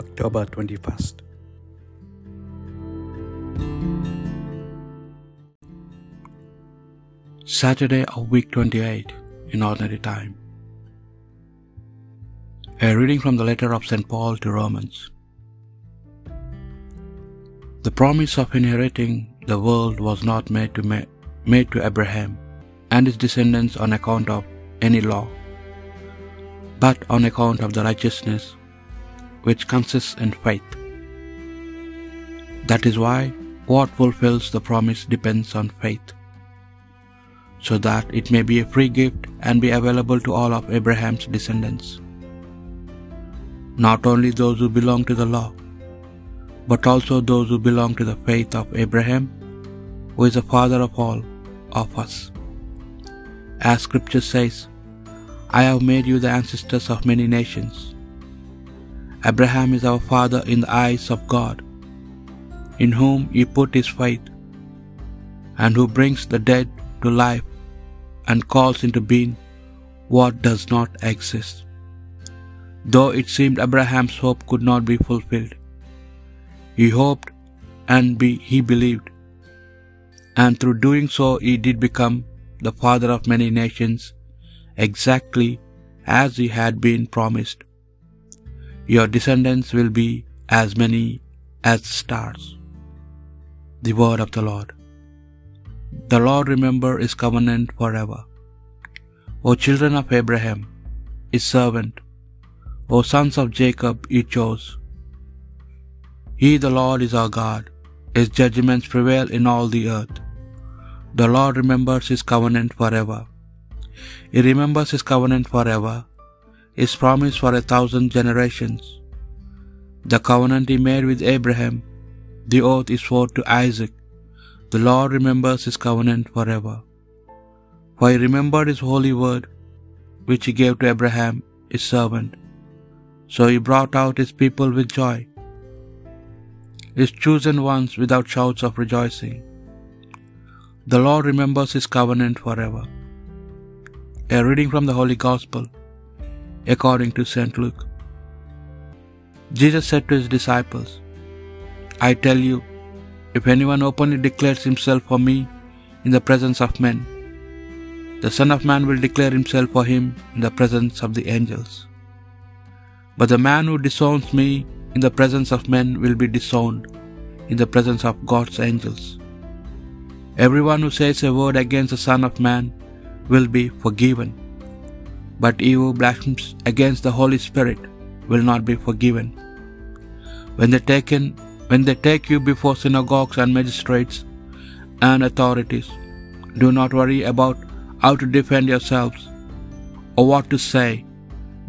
October 21st. Saturday of week 28 in ordinary time. A reading from the letter of St. Paul to Romans. The promise of inheriting the world was not made to, ma- made to Abraham and his descendants on account of any law, but on account of the righteousness which consists in faith. That is why what fulfills the promise depends on faith, so that it may be a free gift and be available to all of Abraham's descendants. Not only those who belong to the law, but also those who belong to the faith of Abraham, who is the father of all of us. As scripture says, I have made you the ancestors of many nations. Abraham is our father in the eyes of God, in whom he put his faith, and who brings the dead to life and calls into being what does not exist. Though it seemed Abraham's hope could not be fulfilled, he hoped and be, he believed, and through doing so he did become the father of many nations, exactly as he had been promised. Your descendants will be as many as stars. The word of the Lord. The Lord remember his covenant forever. O children of Abraham, his servant, O sons of Jacob, he chose. He, the Lord, is our God. His judgments prevail in all the earth. The Lord remembers his covenant forever. He remembers his covenant forever, his promise for a thousand generations. The covenant he made with Abraham, the oath he swore to Isaac. The Lord remembers his covenant forever. For he remembered his holy word, which he gave to Abraham, his servant. So he brought out his people with joy, his chosen ones without shouts of rejoicing. The Lord remembers his covenant forever. A reading from the Holy Gospel according to St. Luke. Jesus said to his disciples, I tell you, if anyone openly declares himself for me in the presence of men, the Son of Man will declare himself for him in the presence of the angels. But the man who disowns me in the presence of men will be disowned in the presence of God's angels. Everyone who says a word against the Son of Man will be forgiven, but he who blasphemes against the Holy Spirit will not be forgiven. When they taken when they take you before synagogues and magistrates and authorities, do not worry about how to defend yourselves or what to say,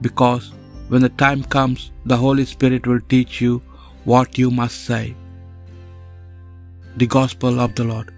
because when the time comes, the Holy Spirit will teach you what you must say. The Gospel of the Lord.